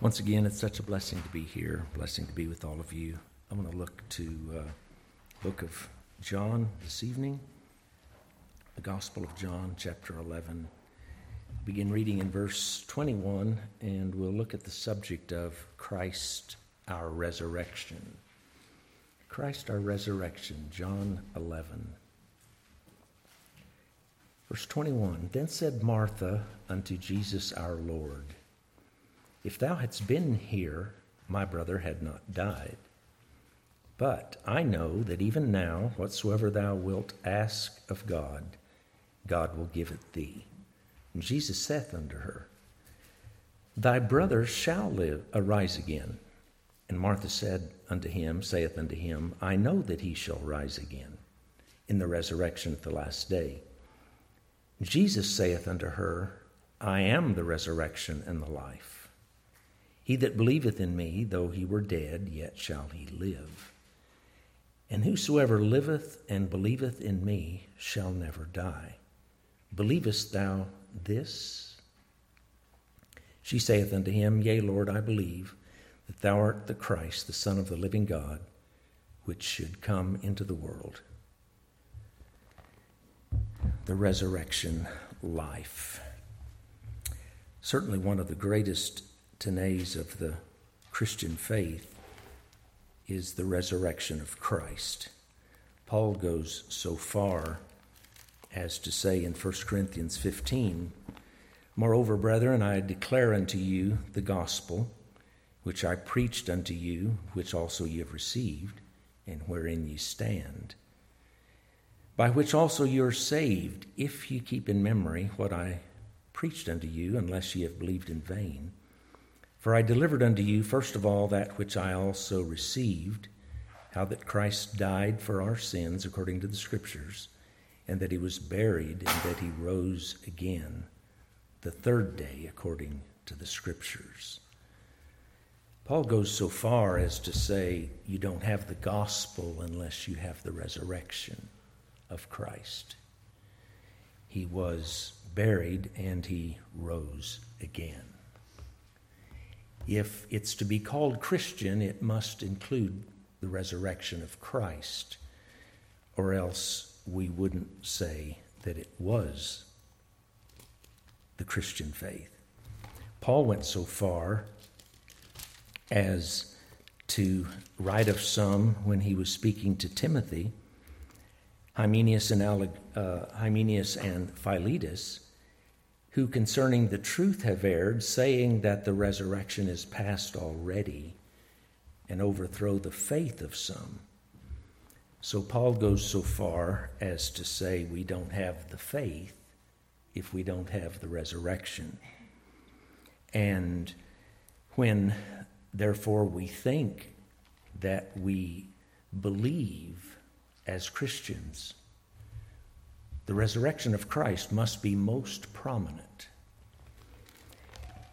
Once again, it's such a blessing to be here, blessing to be with all of you. I'm going to look to uh, book of John this evening, the Gospel of John, chapter 11. Begin reading in verse 21, and we'll look at the subject of Christ, our resurrection. Christ, our resurrection, John 11. Verse 21 Then said Martha unto Jesus our Lord, if thou hadst been here, my brother had not died. But I know that even now, whatsoever thou wilt ask of God, God will give it thee. And Jesus saith unto her, Thy brother shall live, arise again. And Martha said unto him, saith unto him, I know that he shall rise again in the resurrection at the last day. Jesus saith unto her, I am the resurrection and the life. He that believeth in me, though he were dead, yet shall he live. And whosoever liveth and believeth in me shall never die. Believest thou this? She saith unto him, Yea, Lord, I believe that thou art the Christ, the Son of the living God, which should come into the world. The resurrection life. Certainly one of the greatest of the Christian faith is the resurrection of Christ. Paul goes so far as to say in 1 Corinthians 15, Moreover, brethren, I declare unto you the gospel which I preached unto you, which also ye have received, and wherein ye stand, by which also ye are saved, if ye keep in memory what I preached unto you, unless ye have believed in vain. For I delivered unto you, first of all, that which I also received how that Christ died for our sins according to the Scriptures, and that he was buried, and that he rose again the third day according to the Scriptures. Paul goes so far as to say you don't have the gospel unless you have the resurrection of Christ. He was buried and he rose again. If it's to be called Christian, it must include the resurrection of Christ, or else we wouldn't say that it was the Christian faith. Paul went so far as to write of some when he was speaking to Timothy, Hymenaeus and, uh, Hymenaeus and Philetus, who concerning the truth have erred, saying that the resurrection is past already, and overthrow the faith of some. So Paul goes so far as to say we don't have the faith if we don't have the resurrection. And when, therefore, we think that we believe as Christians, the resurrection of Christ must be most prominent.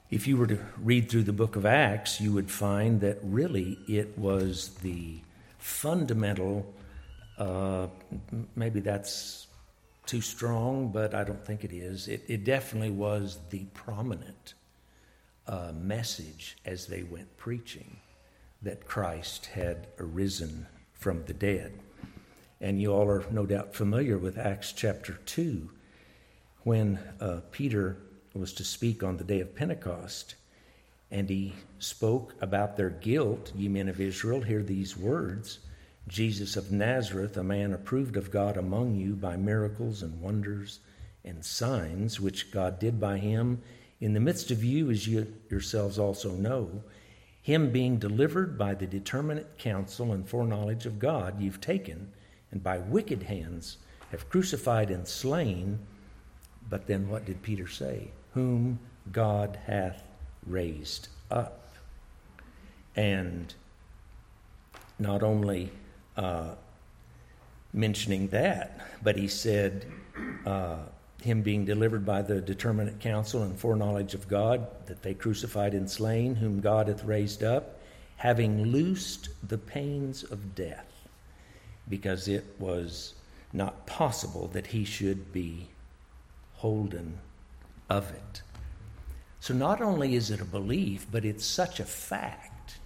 If you were to read through the book of Acts, you would find that really it was the fundamental, uh, maybe that's too strong, but I don't think it is. It, it definitely was the prominent uh, message as they went preaching that Christ had arisen from the dead. And you all are no doubt familiar with Acts chapter 2 when uh, Peter was to speak on the day of Pentecost. And he spoke about their guilt. Ye men of Israel, hear these words Jesus of Nazareth, a man approved of God among you by miracles and wonders and signs, which God did by him in the midst of you, as you yourselves also know. Him being delivered by the determinate counsel and foreknowledge of God, you've taken and by wicked hands have crucified and slain. But then what did Peter say? Whom God hath raised up. And not only uh, mentioning that, but he said, uh, him being delivered by the determinate counsel and foreknowledge of God, that they crucified and slain, whom God hath raised up, having loosed the pains of death because it was not possible that he should be holden of it. So not only is it a belief, but it's such a fact.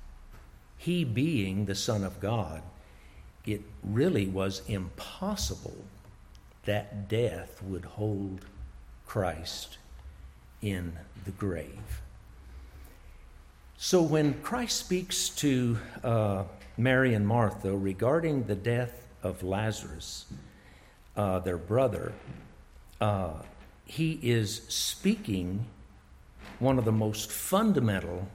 He being the Son of God, it really was impossible that death would hold Christ in the grave. So when Christ speaks to uh, Mary and Martha regarding the death of Lazarus, uh, their brother, uh, he is speaking one of the most fundamental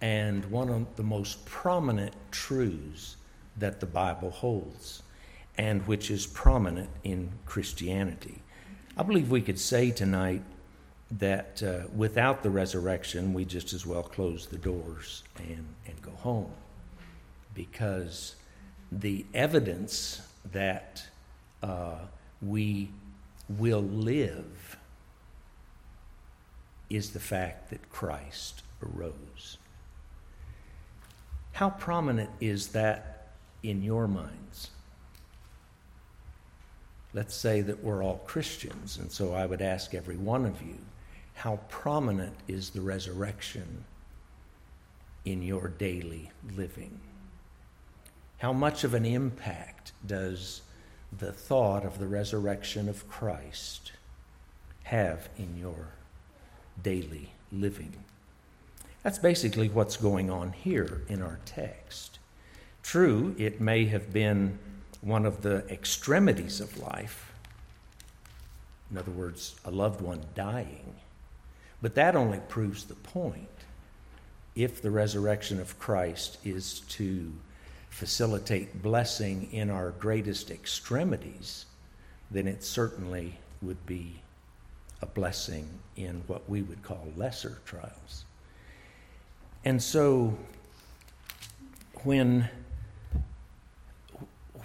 and one of the most prominent truths that the Bible holds and which is prominent in Christianity. I believe we could say tonight that uh, without the resurrection, we just as well close the doors and, and go home because the evidence that uh, we will live is the fact that Christ arose. How prominent is that in your minds? Let's say that we're all Christians, and so I would ask every one of you how prominent is the resurrection in your daily living? How much of an impact does the thought of the resurrection of Christ have in your daily living? That's basically what's going on here in our text. True, it may have been one of the extremities of life. In other words, a loved one dying. But that only proves the point. If the resurrection of Christ is to facilitate blessing in our greatest extremities, then it certainly would be a blessing in what we would call lesser trials. And so when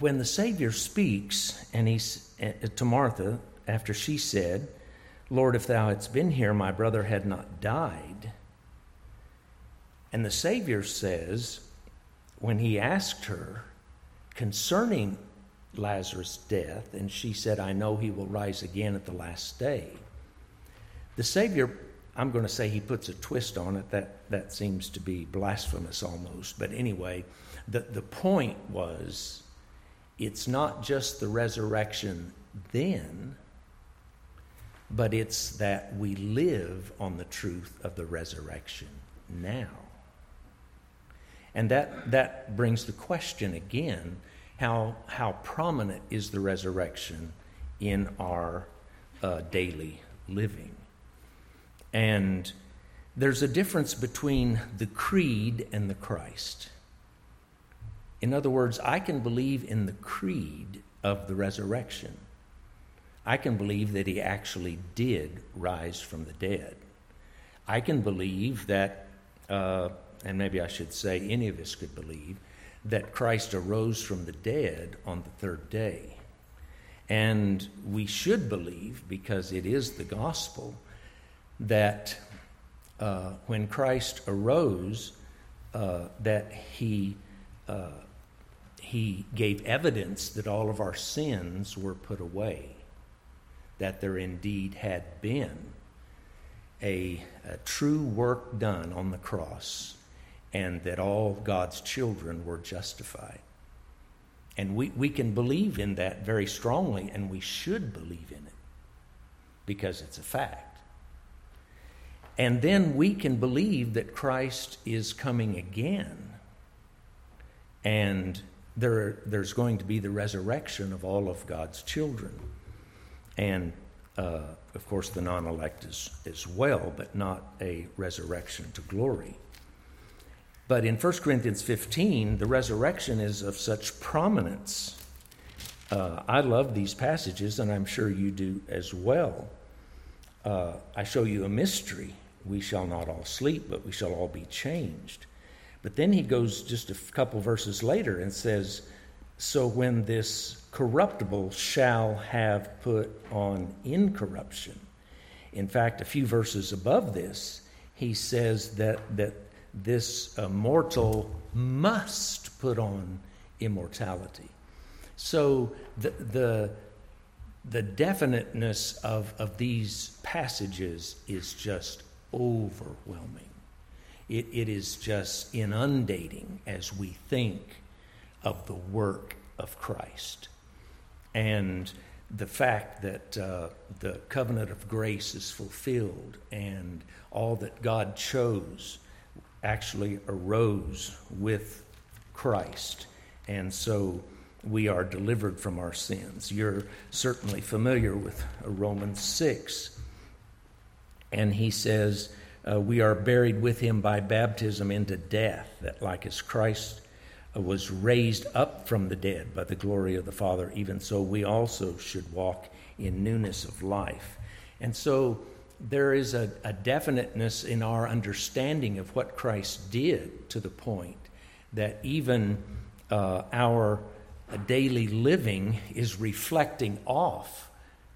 when the Savior speaks and he's uh, to Martha after she said, Lord, if thou hadst been here, my brother had not died. And the Savior says, when he asked her concerning Lazarus' death, and she said, I know he will rise again at the last day. The Savior, I'm going to say he puts a twist on it. That, that seems to be blasphemous almost. But anyway, the, the point was it's not just the resurrection then, but it's that we live on the truth of the resurrection now. And that, that brings the question again how, how prominent is the resurrection in our uh, daily living? And there's a difference between the creed and the Christ. In other words, I can believe in the creed of the resurrection. I can believe that he actually did rise from the dead. I can believe that uh, and maybe I should say any of us could believe, that Christ arose from the dead on the third day. And we should believe, because it is the gospel, that uh, when Christ arose, uh, that he, uh, he gave evidence that all of our sins were put away, that there indeed had been a, a true work done on the cross and that all God's children were justified. And we, we can believe in that very strongly, and we should believe in it because it's a fact. And then we can believe that Christ is coming again, and there, there's going to be the resurrection of all of God's children. And uh, of course, the non elect as, as well, but not a resurrection to glory. But in 1 Corinthians 15, the resurrection is of such prominence. Uh, I love these passages, and I'm sure you do as well. Uh, I show you a mystery. We shall not all sleep, but we shall all be changed. But then he goes just a couple verses later and says, So when this corruptible shall have put on incorruption. In fact, a few verses above this, he says that, that this uh, mortal must put on immortality. So the, the, the definiteness of, of these passages is just overwhelming. It, it is just inundating as we think of the work of Christ. And the fact that uh, the covenant of grace is fulfilled and all that God chose actually arose with Christ. And so we are delivered from our sins. You're certainly familiar with Romans 6. And he says, uh, We are buried with him by baptism into death, that like as Christ uh, was raised up from the dead by the glory of the Father, even so we also should walk in newness of life. And so there is a, a definiteness in our understanding of what Christ did to the point that even uh, our daily living is reflecting off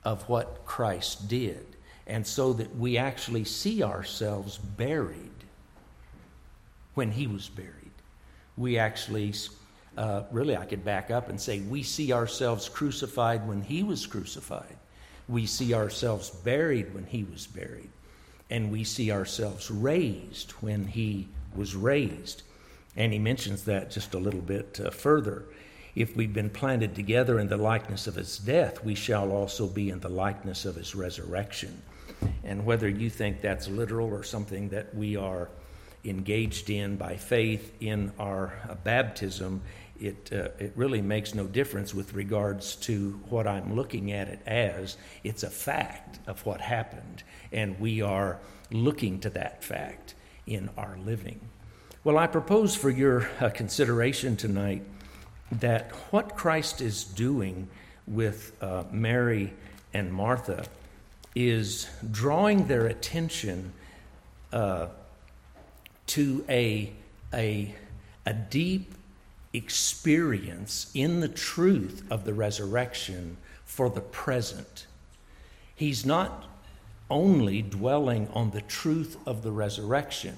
of what Christ did. And so that we actually see ourselves buried when he was buried. We actually, uh, really, I could back up and say, we see ourselves crucified when he was crucified. We see ourselves buried when he was buried. And we see ourselves raised when he was raised. And he mentions that just a little bit uh, further. If we've been planted together in the likeness of his death, we shall also be in the likeness of his resurrection. And whether you think that's literal or something that we are engaged in by faith in our uh, baptism, it, uh, it really makes no difference with regards to what I'm looking at it as. It's a fact of what happened, and we are looking to that fact in our living. Well, I propose for your uh, consideration tonight that what Christ is doing with uh, Mary and Martha is drawing their attention uh, to a, a, a deep experience in the truth of the resurrection for the present. He's not only dwelling on the truth of the resurrection,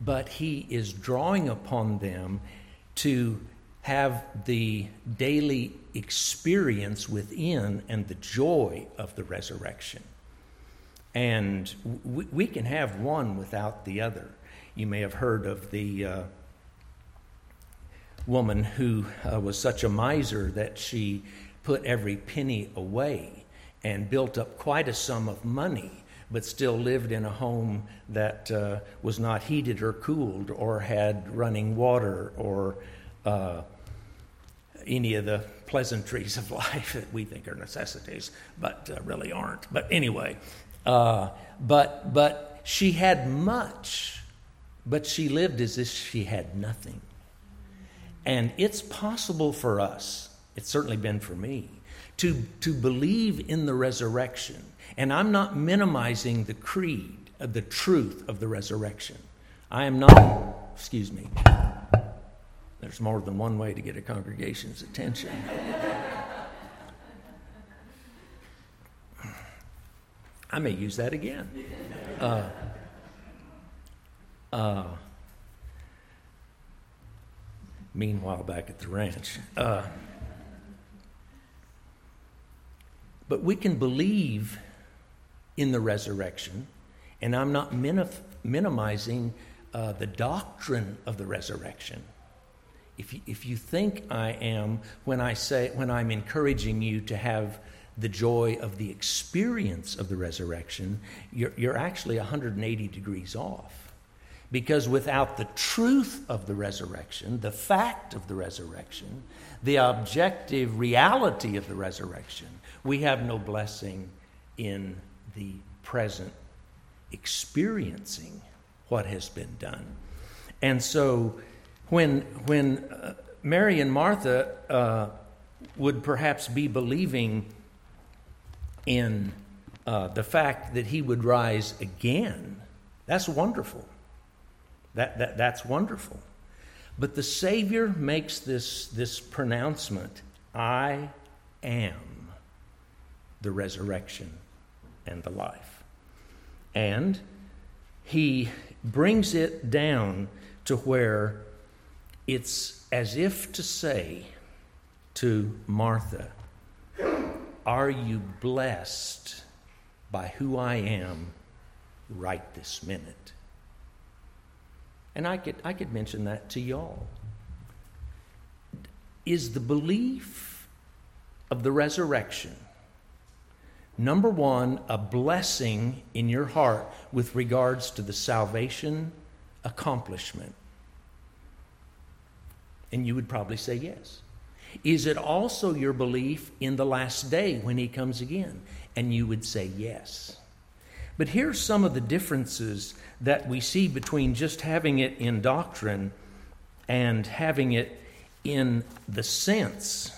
but he is drawing upon them to have the daily experience within and the joy of the resurrection. And we, we can have one without the other. You may have heard of the uh, woman who uh, was such a miser that she put every penny away and built up quite a sum of money, but still lived in a home that uh, was not heated or cooled or had running water or uh, any of the pleasantries of life that we think are necessities, but uh, really aren't. But anyway, uh, but but she had much, but she lived as if she had nothing. And it's possible for us, it's certainly been for me, to, to believe in the resurrection. And I'm not minimizing the creed, of the truth of the resurrection. I am not, excuse me, there's more than one way to get a congregation's attention. I may use that again. Uh, uh, meanwhile, back at the ranch. Uh, but we can believe in the resurrection, and I'm not minimizing uh, the doctrine of the resurrection. If you, if you think I am when I say when I'm encouraging you to have the joy of the experience of the resurrection, you're, you're actually 180 degrees off. Because without the truth of the resurrection, the fact of the resurrection, the objective reality of the resurrection, we have no blessing in the present experiencing what has been done. And so when, when uh, Mary and Martha uh, would perhaps be believing in uh, the fact that he would rise again, that's wonderful. That, that, that's wonderful. But the Savior makes this, this pronouncement I am the resurrection and the life. And he brings it down to where it's as if to say to Martha, Are you blessed by who I am right this minute. And I could, I could mention that to y'all. Is the belief of the resurrection, number one, a blessing in your heart with regards to the salvation accomplishment? And you would probably say yes. Is it also your belief in the last day when he comes again? And you would say yes. But here's some of the differences that we see between just having it in doctrine and having it in the sense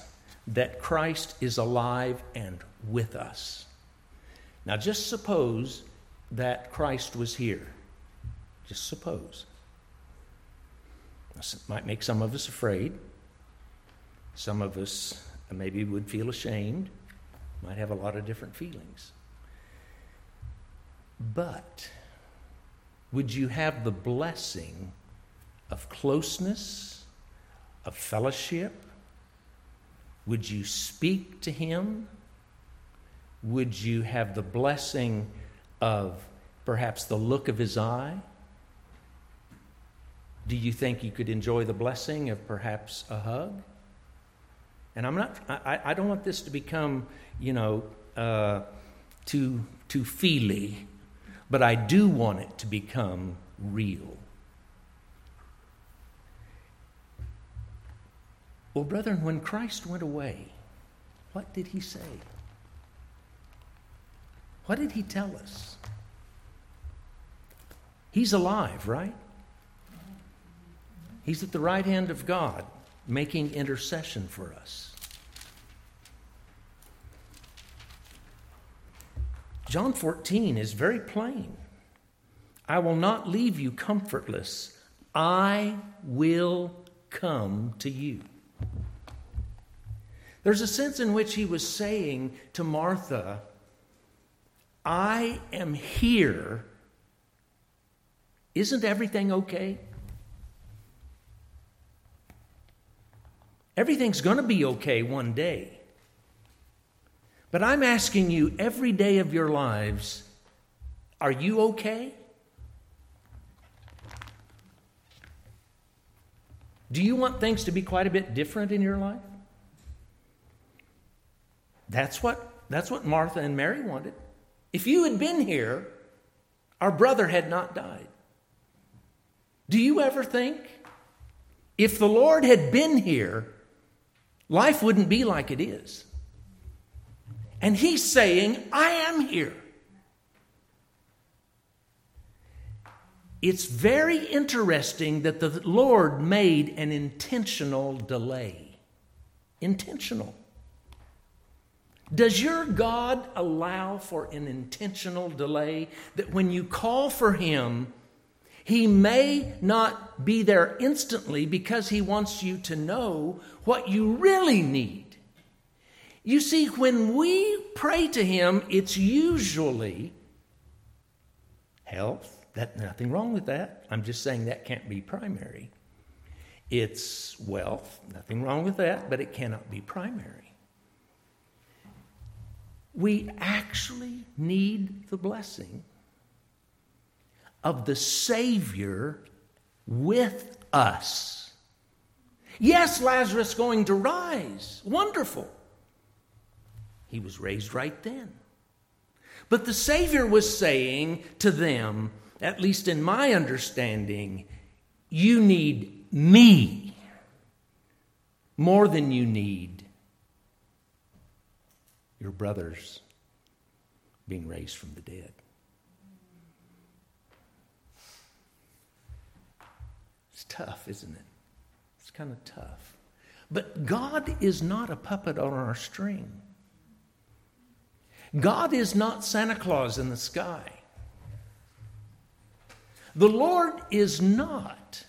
that Christ is alive and with us. Now, just suppose that Christ was here. Just suppose. This might make some of us afraid. Some of us maybe would feel ashamed, might have a lot of different feelings. But would you have the blessing of closeness, of fellowship? Would you speak to him? Would you have the blessing of perhaps the look of his eye? Do you think you could enjoy the blessing of perhaps a hug? And I'm not, I, I don't want this to become, you know, uh, too, too feely but I do want it to become real. Well, brethren, when Christ went away, what did he say? What did he tell us? He's alive, right? He's at the right hand of God making intercession for us. John 14 is very plain. I will not leave you comfortless. I will come to you. There's a sense in which he was saying to Martha, I am here. Isn't everything okay? Everything's going to be okay one day. But I'm asking you every day of your lives are you okay? Do you want things to be quite a bit different in your life? That's what, that's what Martha and Mary wanted. If you had been here, our brother had not died. Do you ever think if the Lord had been here, life wouldn't be like it is? And he's saying, I am here. It's very interesting that the Lord made an intentional delay. Intentional. Does your God allow for an intentional delay that when you call for Him, He may not be there instantly because He wants you to know what you really need? You see, when we pray to Him, it's usually health. That nothing wrong with that. I'm just saying that can't be primary. It's wealth. Nothing wrong with that, but it cannot be primary. We actually need the blessing of the Savior with us. Yes, Lazarus going to rise. Wonderful. He was raised right then. But the Savior was saying to them, at least in my understanding, you need me more than you need your brothers being raised from the dead. It's tough, isn't it? Kind of tough. But God is not a puppet on our string. God is not Santa Claus in the sky. The Lord is not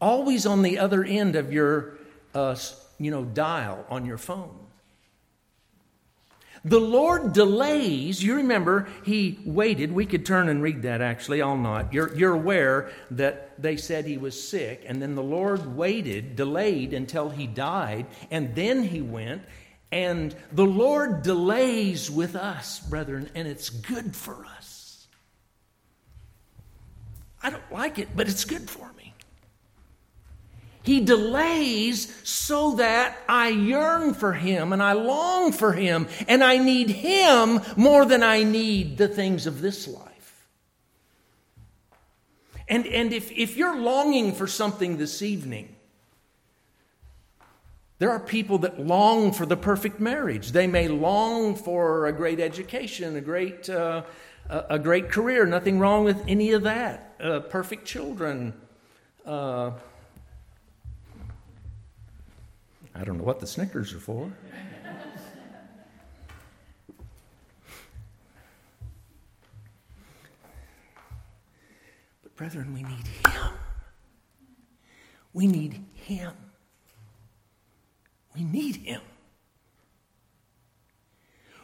always on the other end of your uh, you know, dial on your phone. The Lord delays. You remember, He waited. We could turn and read that actually. I'll not. You're, you're aware that they said He was sick, and then the Lord waited, delayed until He died, and then He went and the Lord delays with us, brethren, and it's good for us. I don't like it, but it's good for me. He delays so that I yearn for Him and I long for Him and I need Him more than I need the things of this life. And, and if, if you're longing for something this evening, there are people that long for the perfect marriage. They may long for a great education, a great, uh, a great career. Nothing wrong with any of that. Uh, perfect children. Uh, I don't know what the Snickers are for. but, brethren, we need Him. We need Him. We need Him.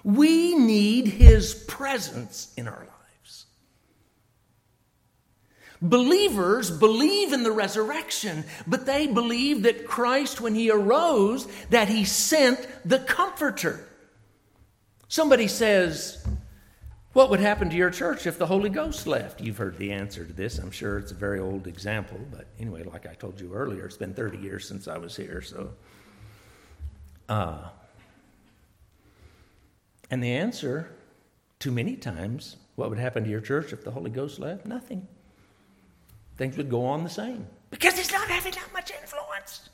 We need His presence in our lives. Believers believe in the resurrection, but they believe that Christ, when he arose, that he sent the Comforter. Somebody says, What would happen to your church if the Holy Ghost left? You've heard the answer to this. I'm sure it's a very old example, but anyway, like I told you earlier, it's been 30 years since I was here, so. Uh, and the answer, too many times, what would happen to your church if the Holy Ghost left? Nothing things would go on the same because he's not having that much influence.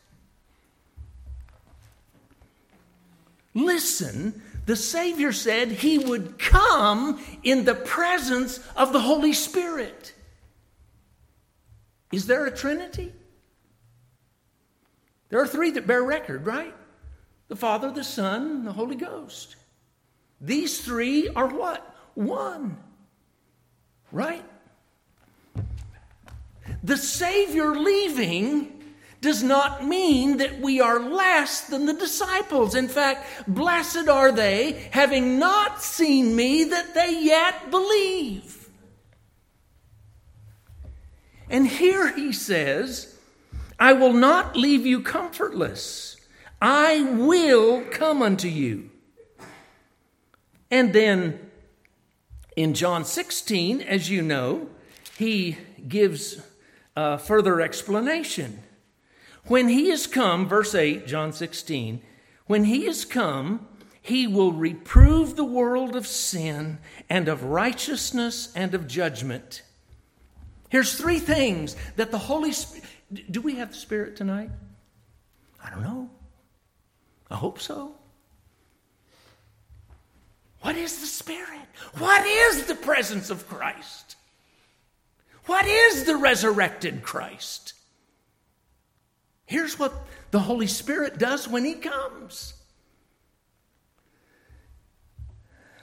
Listen, the Savior said he would come in the presence of the Holy Spirit. Is there a Trinity? There are three that bear record, right? The Father, the Son, the Holy Ghost. These three are what? One. Right? The Savior leaving does not mean that we are less than the disciples. In fact, blessed are they, having not seen me, that they yet believe. And here he says, I will not leave you comfortless. I will come unto you. And then in John 16, as you know, he gives uh, further explanation. When he is come, verse 8, John 16, when he is come, he will reprove the world of sin and of righteousness and of judgment. Here's three things that the Holy Spirit. Do we have the Spirit tonight? I don't know. I hope so. What is the Spirit? What is the presence of Christ? What is the resurrected Christ? Here's what the Holy Spirit does when He comes.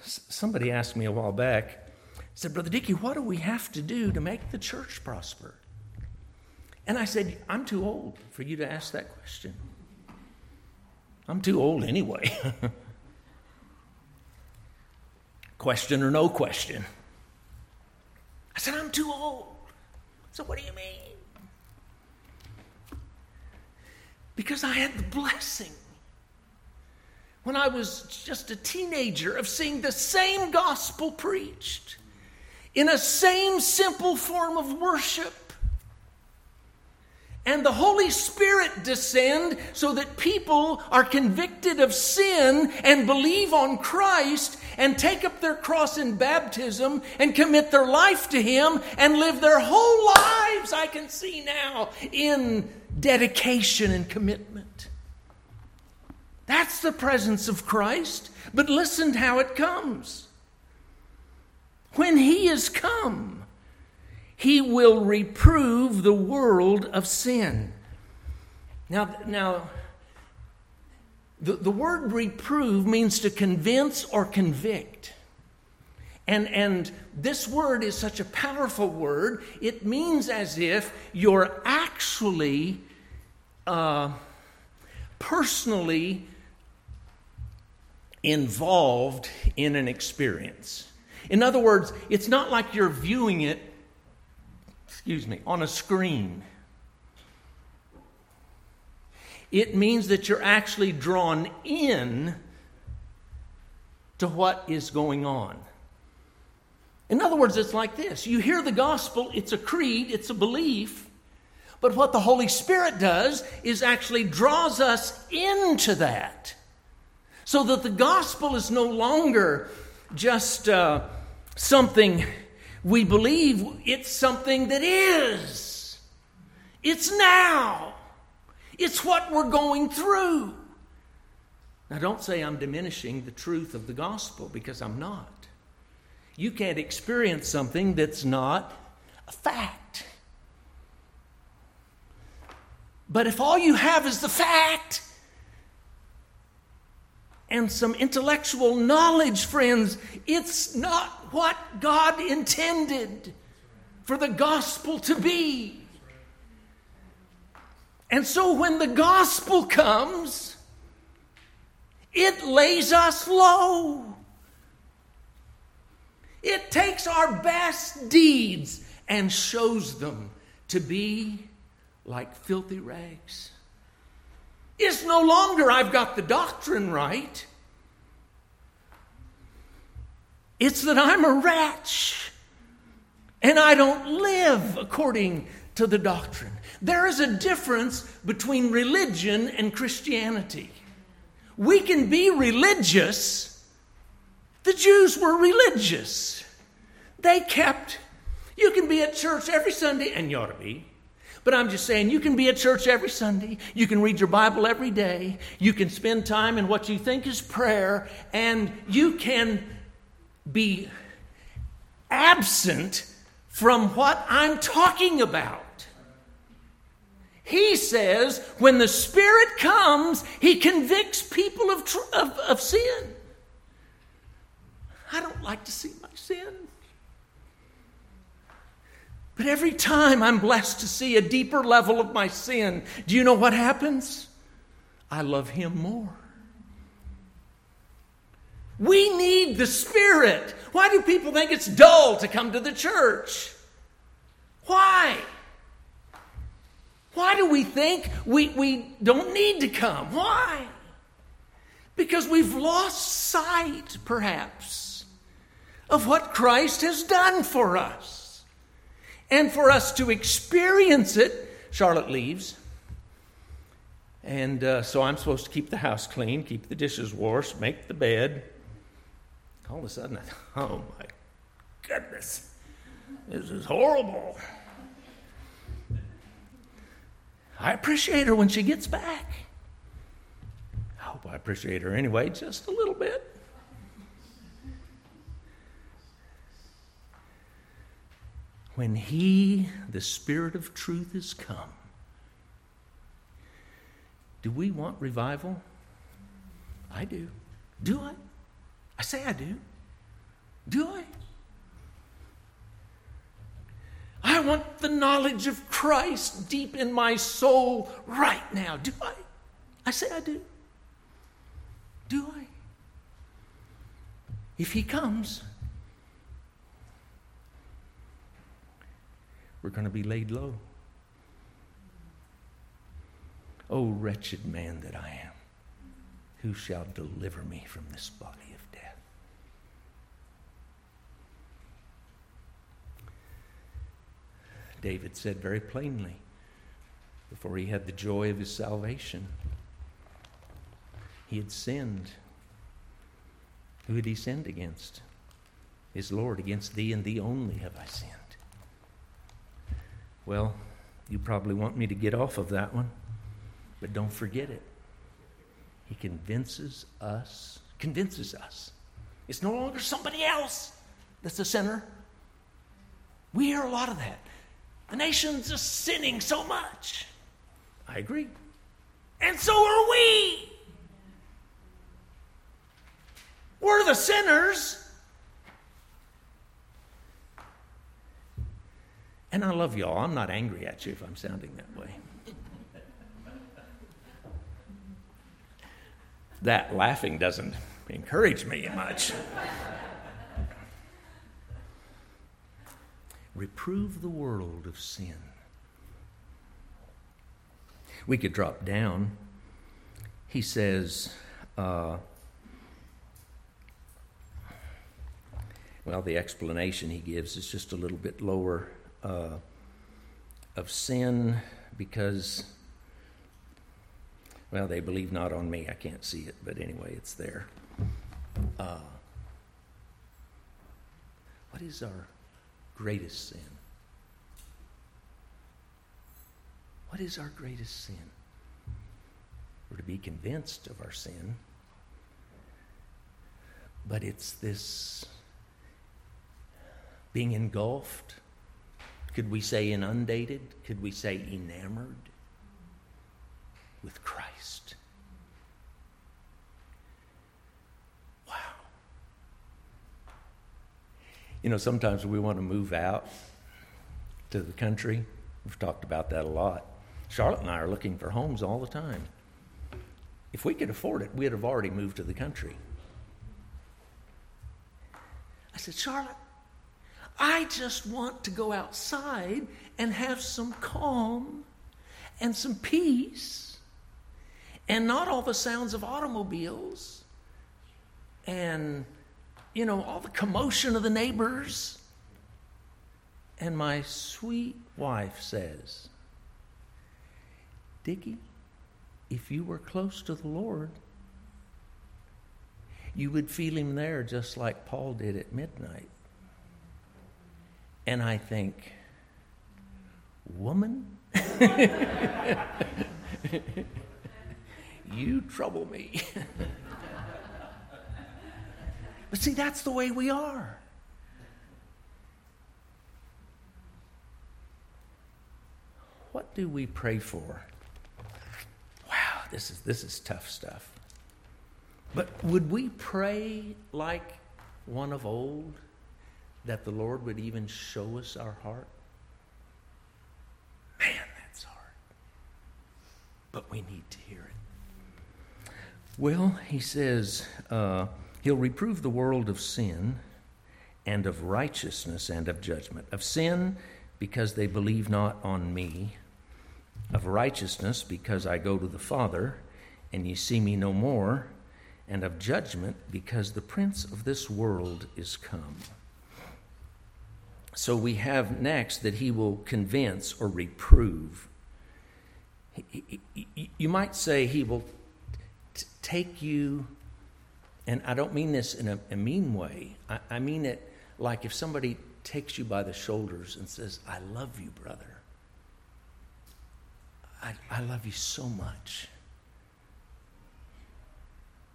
Somebody asked me a while back, said, Brother Dickey, what do we have to do to make the church prosper? And I said, I'm too old for you to ask that question. I'm too old anyway. question or no question. I said, I'm too old. So, what do you mean? Because I had the blessing when I was just a teenager of seeing the same gospel preached in a same simple form of worship and the Holy Spirit descend so that people are convicted of sin and believe on Christ and take up their cross in baptism and commit their life to Him and live their whole lives, I can see now, in dedication and commitment. That's the presence of Christ. But listen to how it comes. When He is come, he will reprove the world of sin. Now, now the, the word reprove means to convince or convict. And, and this word is such a powerful word, it means as if you're actually uh, personally involved in an experience. In other words, it's not like you're viewing it excuse me, on a screen. It means that you're actually drawn in to what is going on. In other words, it's like this you hear the gospel, it's a creed, it's a belief. But what the Holy Spirit does is actually draws us into that. So that the gospel is no longer just uh, something we believe, it's something that is. It's now. It's what we're going through. Now, don't say I'm diminishing the truth of the gospel because I'm not. You can't experience something that's not a fact. But if all you have is the fact and some intellectual knowledge, friends, it's not what God intended for the gospel to be. And so when the gospel comes, it lays us low. It takes our best deeds and shows them to be like filthy rags. It's no longer I've got the doctrine right. It's that I'm a wretch and I don't live according to the doctrine. There is a difference between religion and Christianity. We can be religious. The Jews were religious. They kept, you can be at church every Sunday, and you ought to be. But I'm just saying, you can be at church every Sunday. You can read your Bible every day. You can spend time in what you think is prayer. And you can be absent from what I'm talking about. He says when the Spirit comes, He convicts people of, tr- of, of sin. I don't like to see my sin. But every time I'm blessed to see a deeper level of my sin, do you know what happens? I love Him more. We need the Spirit. Why do people think it's dull to come to the church? Why? Why do we think we, we don't need to come? Why? Because we've lost sight, perhaps, of what Christ has done for us. And for us to experience it, Charlotte leaves. And uh, so I'm supposed to keep the house clean, keep the dishes washed, make the bed. All of a sudden, I thought, oh my goodness, this is horrible. I appreciate her when she gets back. I hope I appreciate her anyway, just a little bit. When He, the Spirit of truth, is come, do we want revival? I do. Do I? I say I do. Do I? I want the knowledge of Christ deep in my soul right now. Do I? I say I do. Do I? If he comes, we're going to be laid low. Oh, wretched man that I am, who shall deliver me from this body? David said very plainly before he had the joy of his salvation. He had sinned. Who had he sinned against? His Lord, against thee and thee only have I sinned. Well, you probably want me to get off of that one, but don't forget it. He convinces us, convinces us. It's no longer somebody else that's the sinner. We hear a lot of that. The nation's just sinning so much. I agree. And so are we. We're the sinners. And I love y'all. I'm not angry at you if I'm sounding that way. that laughing doesn't encourage me much. Reprove the world of sin. We could drop down. He says, uh, well, the explanation he gives is just a little bit lower uh, of sin because, well, they believe not on me. I can't see it, but anyway, it's there. Uh, what is our greatest sin? What is our greatest sin? We're to be convinced of our sin, but it's this being engulfed. Could we say inundated? Could we say enamored with Christ? Wow. You know, sometimes we want to move out to the country. We've talked about that a lot. Charlotte and I are looking for homes all the time. If we could afford it, we'd have already moved to the country. I said, Charlotte, I just want to go outside and have some calm and some peace and not all the sounds of automobiles and, you know, all the commotion of the neighbors. And my sweet wife says, Dickie, if you were close to the Lord, you would feel him there just like Paul did at midnight. And I think, woman, you trouble me. but see, that's the way we are. What do we pray for? Wow, this is, this is tough stuff. But would we pray like one of old? that the Lord would even show us our heart? Man, that's hard. But we need to hear it. Well, he says, uh, He'll reprove the world of sin and of righteousness and of judgment. Of sin, because they believe not on me. Of righteousness, because I go to the Father, and ye see me no more. And of judgment, because the prince of this world is come. So we have next that he will convince or reprove. You might say he will t- take you, and I don't mean this in a, a mean way. I, I mean it like if somebody takes you by the shoulders and says, I love you, brother. I, I love you so much.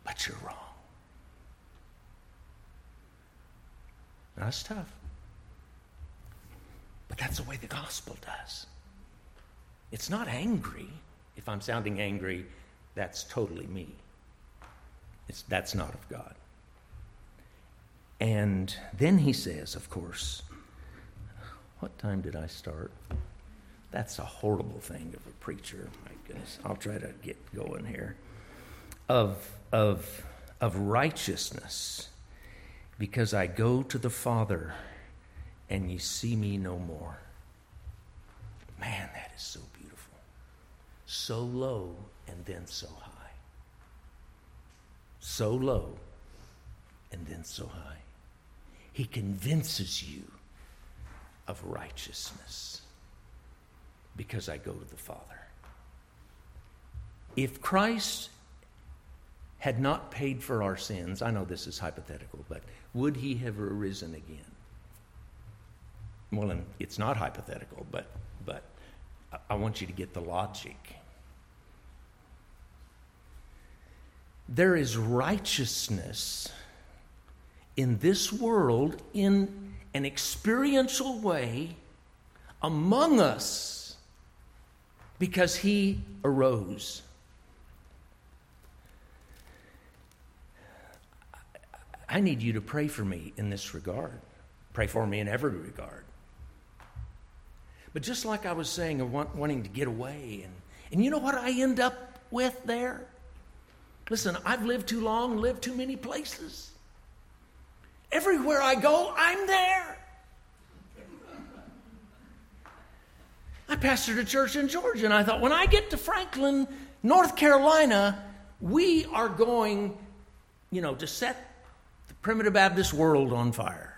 But you're wrong. That's tough. But that's the way the gospel does. It's not angry. If I'm sounding angry, that's totally me. It's, that's not of God. And then he says, of course, what time did I start? That's a horrible thing of a preacher. My goodness. I'll try to get going here. Of, of, of righteousness, because I go to the Father and ye see me no more. Man, that is so beautiful. So low and then so high. So low and then so high. He convinces you of righteousness because I go to the Father. If Christ had not paid for our sins, I know this is hypothetical, but would he have arisen again? well, it's not hypothetical, but, but I want you to get the logic. There is righteousness in this world in an experiential way among us because he arose. I need you to pray for me in this regard. Pray for me in every regard. But just like I was saying of wanting to get away, and, and you know what I end up with there? Listen, I've lived too long, lived too many places. Everywhere I go, I'm there. I pastored a church in Georgia, and I thought, when I get to Franklin, North Carolina, we are going, you know, to set the primitive Baptist world on fire.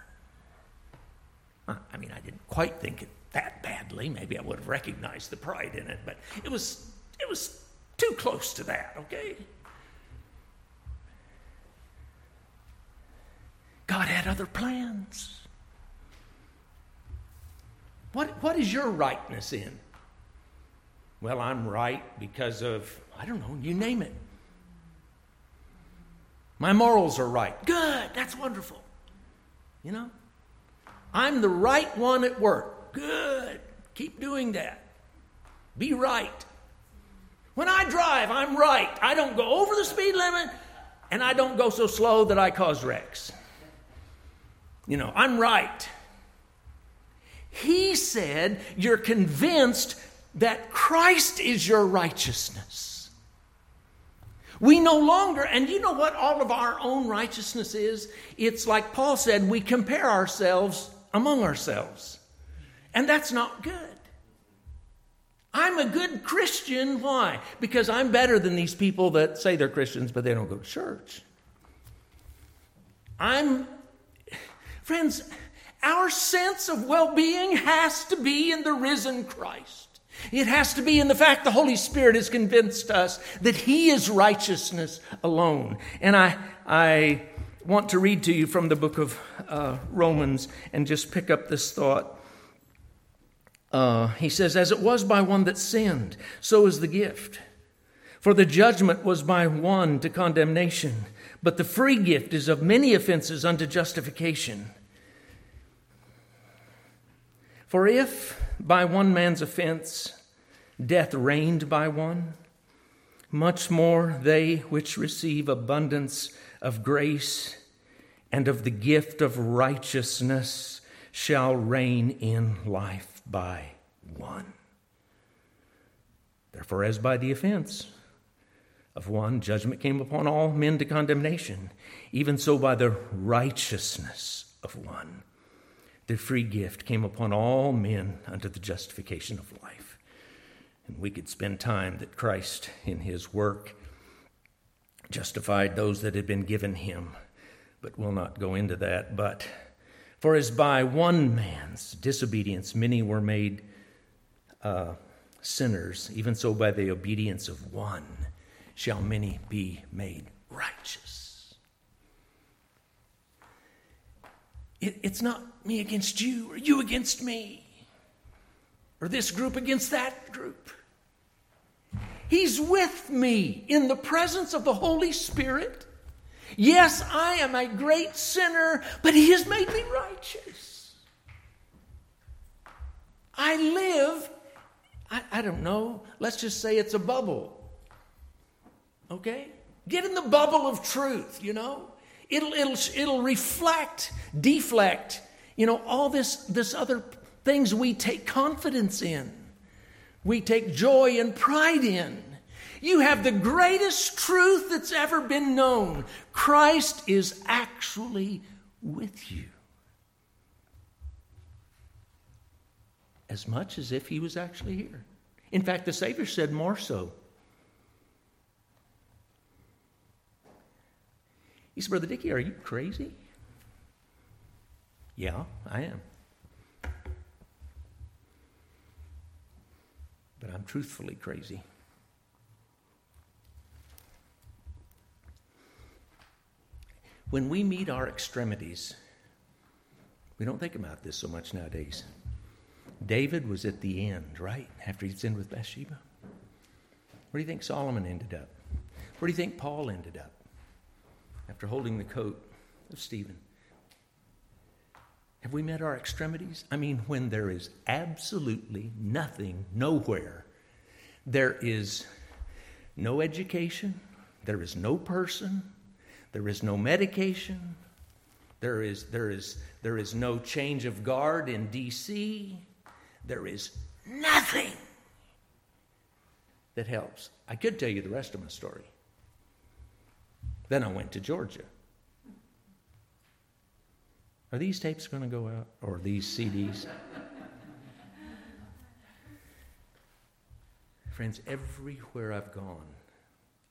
I mean, I didn't quite think it that badly. Maybe I would have recognized the pride in it, but it was, it was too close to that, okay? God had other plans. What, what is your rightness in? Well, I'm right because of, I don't know, you name it. My morals are right. Good, that's wonderful. You know? I'm the right one at work. Good, keep doing that. Be right. When I drive, I'm right. I don't go over the speed limit and I don't go so slow that I cause wrecks. You know, I'm right. He said, You're convinced that Christ is your righteousness. We no longer, and you know what all of our own righteousness is? It's like Paul said, we compare ourselves among ourselves. And that's not good. I'm a good Christian. Why? Because I'm better than these people that say they're Christians, but they don't go to church. I'm, friends, our sense of well being has to be in the risen Christ. It has to be in the fact the Holy Spirit has convinced us that He is righteousness alone. And I, I want to read to you from the book of uh, Romans and just pick up this thought. Uh, he says, As it was by one that sinned, so is the gift. For the judgment was by one to condemnation, but the free gift is of many offenses unto justification. For if by one man's offense death reigned by one, much more they which receive abundance of grace and of the gift of righteousness shall reign in life by one. Therefore, as by the offense of one, judgment came upon all men to condemnation, even so by the righteousness of one the free gift came upon all men unto the justification of life. And we could spend time that Christ, in his work, justified those that had been given him, but we'll not go into that. But for as by one man's disobedience many were made uh, sinners, even so by the obedience of one shall many be made righteous. It, it's not me against you or you against me or this group against that group. He's with me in the presence of the Holy Spirit. Yes, I am a great sinner, but He has made me righteous. I live, I, I, don't know, let's just say it's a bubble. Okay? Get in the bubble of truth, you know? It'll, it'll, it'll reflect, deflect, you know, all this, this other things we take confidence in. We take joy and pride in. You have the greatest truth that's ever been known. Christ is actually with you. As much as if he was actually here. In fact, the Savior said more so. He said, Brother Dickie, are you crazy? Yeah, I am. But I'm truthfully crazy. When we meet our extremities, we don't think about this so much nowadays. David was at the end, right? After he sinned with Bathsheba. Where do you think Solomon ended up? Where do you think Paul ended up? after holding the coat of Stephen. Have we met our extremities? I mean, when there is absolutely nothing, nowhere, there is no education, there is no person, there is no medication, there is, there is, there is no change of guard in D.C., there is nothing that helps. I could tell you the rest of my story. Then I went to Georgia. Are these tapes going to go out or these CDs? Friends, everywhere I've gone,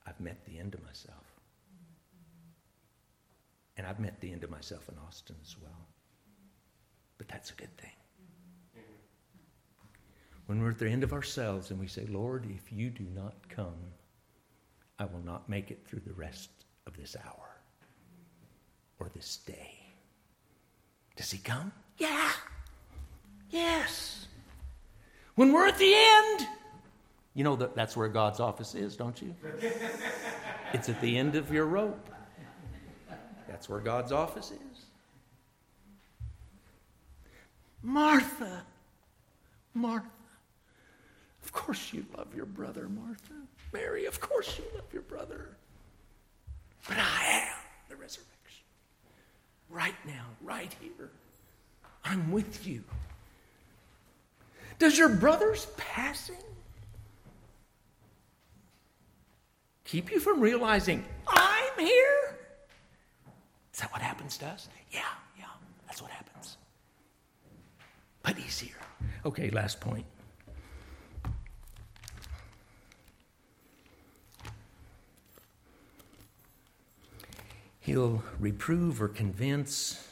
I've met the end of myself. And I've met the end of myself in Austin as well. But that's a good thing. when we're at the end of ourselves and we say, Lord, if you do not come, I will not make it through the rest of this hour or this day. Does he come? Yeah. Yes. When we're at the end, you know that that's where God's office is, don't you? it's at the end of your rope. That's where God's office is. Martha, Martha, of course you love your brother, Martha. Mary, of course you love your brother. But I am the resurrection. Right now, right here. I'm with you. Does your brother's passing keep you from realizing I'm here? Is that what happens to us? Yeah, yeah, that's what happens. But he's here. Okay, last point. He'll reprove or convince.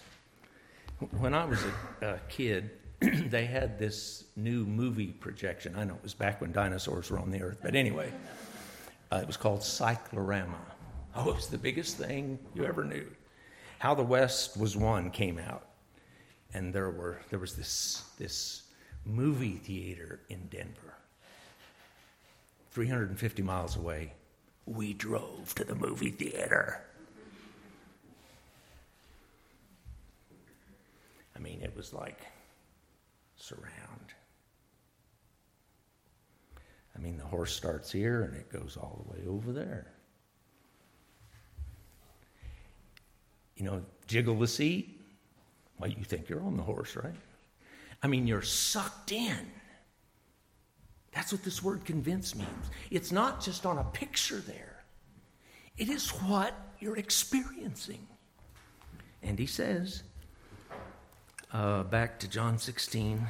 When I was a, a kid, they had this new movie projection. I know it was back when dinosaurs were on the earth, but anyway, uh, it was called Cyclorama. Oh, it was the biggest thing you ever knew. How the West Was Won came out, and there were there was this this movie theater in Denver, 350 miles away. We drove to the movie theater. I mean, it was like surround. I mean, the horse starts here and it goes all the way over there. You know, jiggle the seat. Well, you think you're on the horse, right? I mean, you're sucked in. That's what this word convince means. It's not just on a picture there, it is what you're experiencing. And he says, uh, back to John 16.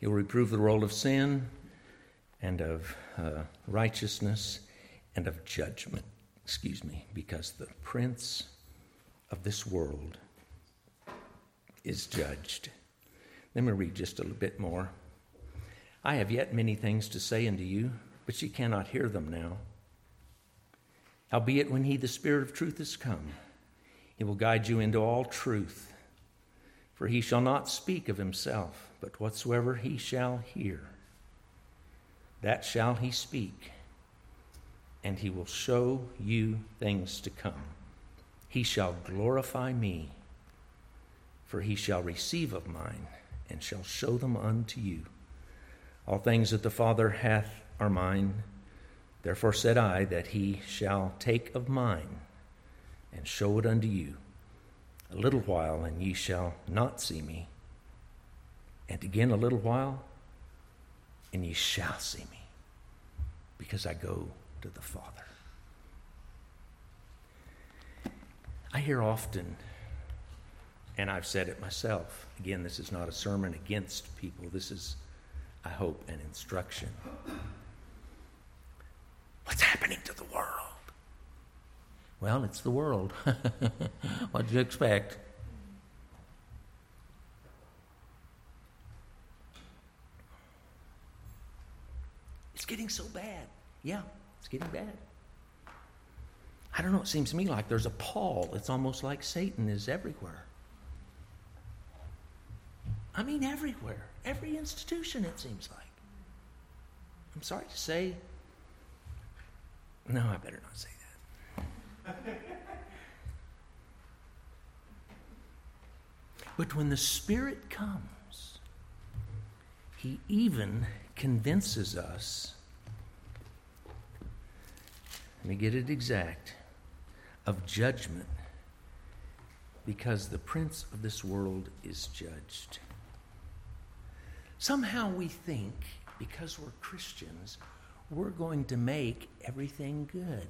He'll reprove the role of sin and of uh, righteousness and of judgment. Excuse me, because the prince of this world is judged. Let me read just a little bit more. I have yet many things to say unto you, but ye cannot hear them now. Howbeit, when he, the Spirit of truth, is come, he will guide you into all truth. For he shall not speak of himself, but whatsoever he shall hear, that shall he speak, and he will show you things to come. He shall glorify me, for he shall receive of mine, and shall show them unto you. All things that the Father hath are mine. Therefore said I that he shall take of mine and show it unto you. A little while, and ye shall not see me. And again a little while, and ye shall see me, because I go to the Father. I hear often, and I've said it myself, again, this is not a sermon against people, this is, I hope, an instruction. What's happening to the world? Well, it's the world. what do you expect? It's getting so bad. Yeah, it's getting bad. I don't know, it seems to me like there's a pall. It's almost like Satan is everywhere. I mean, everywhere. Every institution, it seems like. I'm sorry to say. No, I better not say but when the Spirit comes, He even convinces us, let me get it exact, of judgment because the prince of this world is judged. Somehow we think, because we're Christians, we're going to make everything good.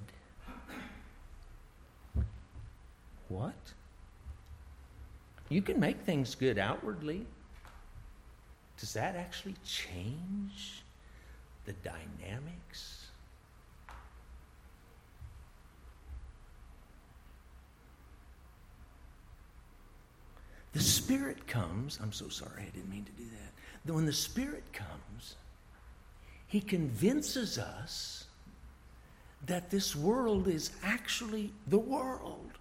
What? You can make things good outwardly. Does that actually change the dynamics? the Spirit comes, I'm so sorry, I didn't mean to do that. When the Spirit comes, He convinces us that this world is actually the world.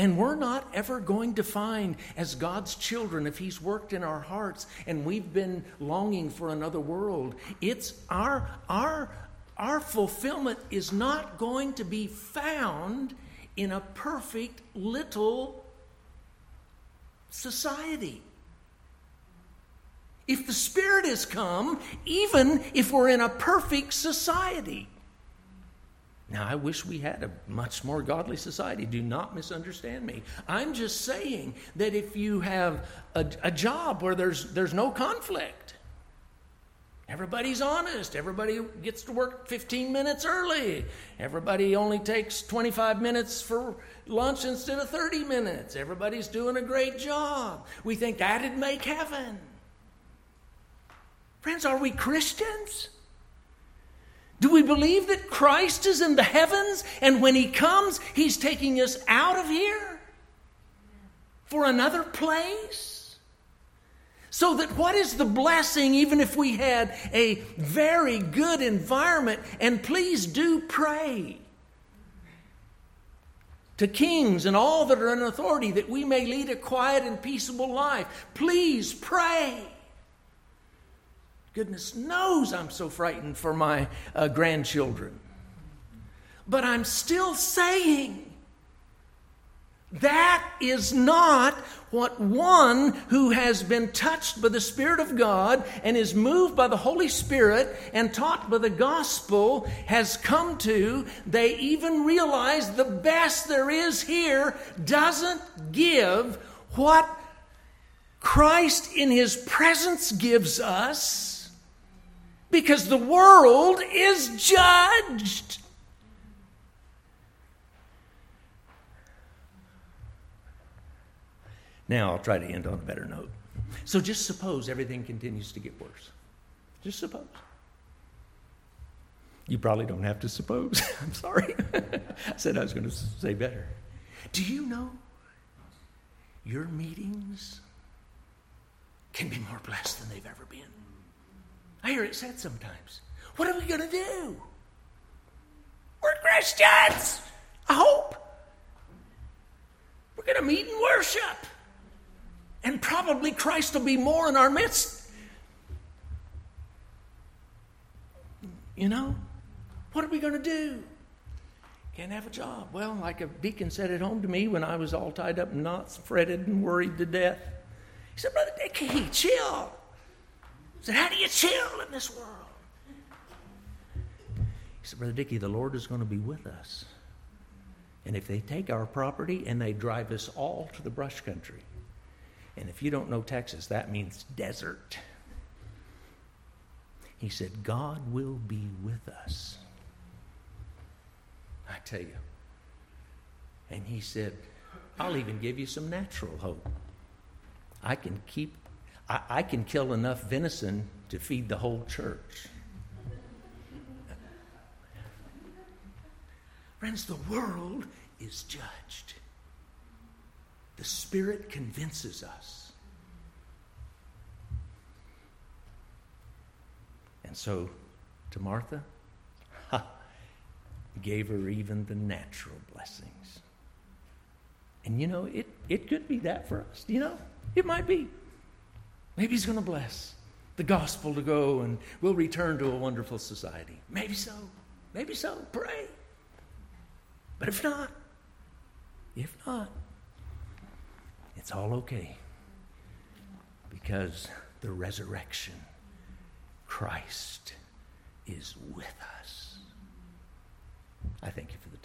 And we're not ever going to find, as God's children, if He's worked in our hearts and we've been longing for another world, it's our, our, our fulfillment is not going to be found in a perfect little society. If the Spirit has come, even if we're in a perfect society, now, I wish we had a much more godly society. Do not misunderstand me. I'm just saying that if you have a, a, job where there's, there's no conflict, everybody's honest, everybody gets to work 15 minutes early, everybody only takes 25 minutes for lunch instead of 30 minutes, everybody's doing a great job. We think that'd make heaven. Friends, are we Christians? Do we believe that Christ is in the heavens and when he comes, he's taking us out of here for another place? So that what is the blessing, even if we had a very good environment? And please do pray to kings and all that are in authority that we may lead a quiet and peaceable life. Please pray. Goodness knows I'm so frightened for my uh, grandchildren. But I'm still saying that is not what one who has been touched by the Spirit of God and is moved by the Holy Spirit and taught by the gospel has come to. They even realize the best there is here doesn't give what Christ in His presence gives us because the world is judged. Now, I'll try to end on a better note. So just suppose everything continues to get worse. Just suppose. You probably don't have to suppose. I'm sorry. I said I was going to say better. Do you know your meetings can be more blessed than they've ever been? I hear it said sometimes. What are we going to do? We're Christians. I hope. We're going to meet and worship. And probably Christ will be more in our midst. You know? What are we going to do? Can't have a job. Well, like a deacon said at home to me when I was all tied up in knots, fretted and worried to death. He said, Brother Dickie, chill said, How do you chill in this world? He said, Brother Dickie, the Lord is going to be with us. And if they take our property and they drive us all to the brush country, and if you don't know Texas, that means desert. He said, God will be with us. I tell you. And he said, I'll even give you some natural hope. I can keep I, I can kill enough venison to feed the whole church. Friends, the world is judged. The Spirit convinces us. And so, to Martha, ha, gave her even the natural blessings. And you know, it, it could be that for us. You know, it might be. Maybe He's going to bless the gospel to go and we'll return to a wonderful society. Maybe so. Maybe so. Pray. But if not, if not, it's all okay. Because the resurrection, Christ is with us. I thank you for the.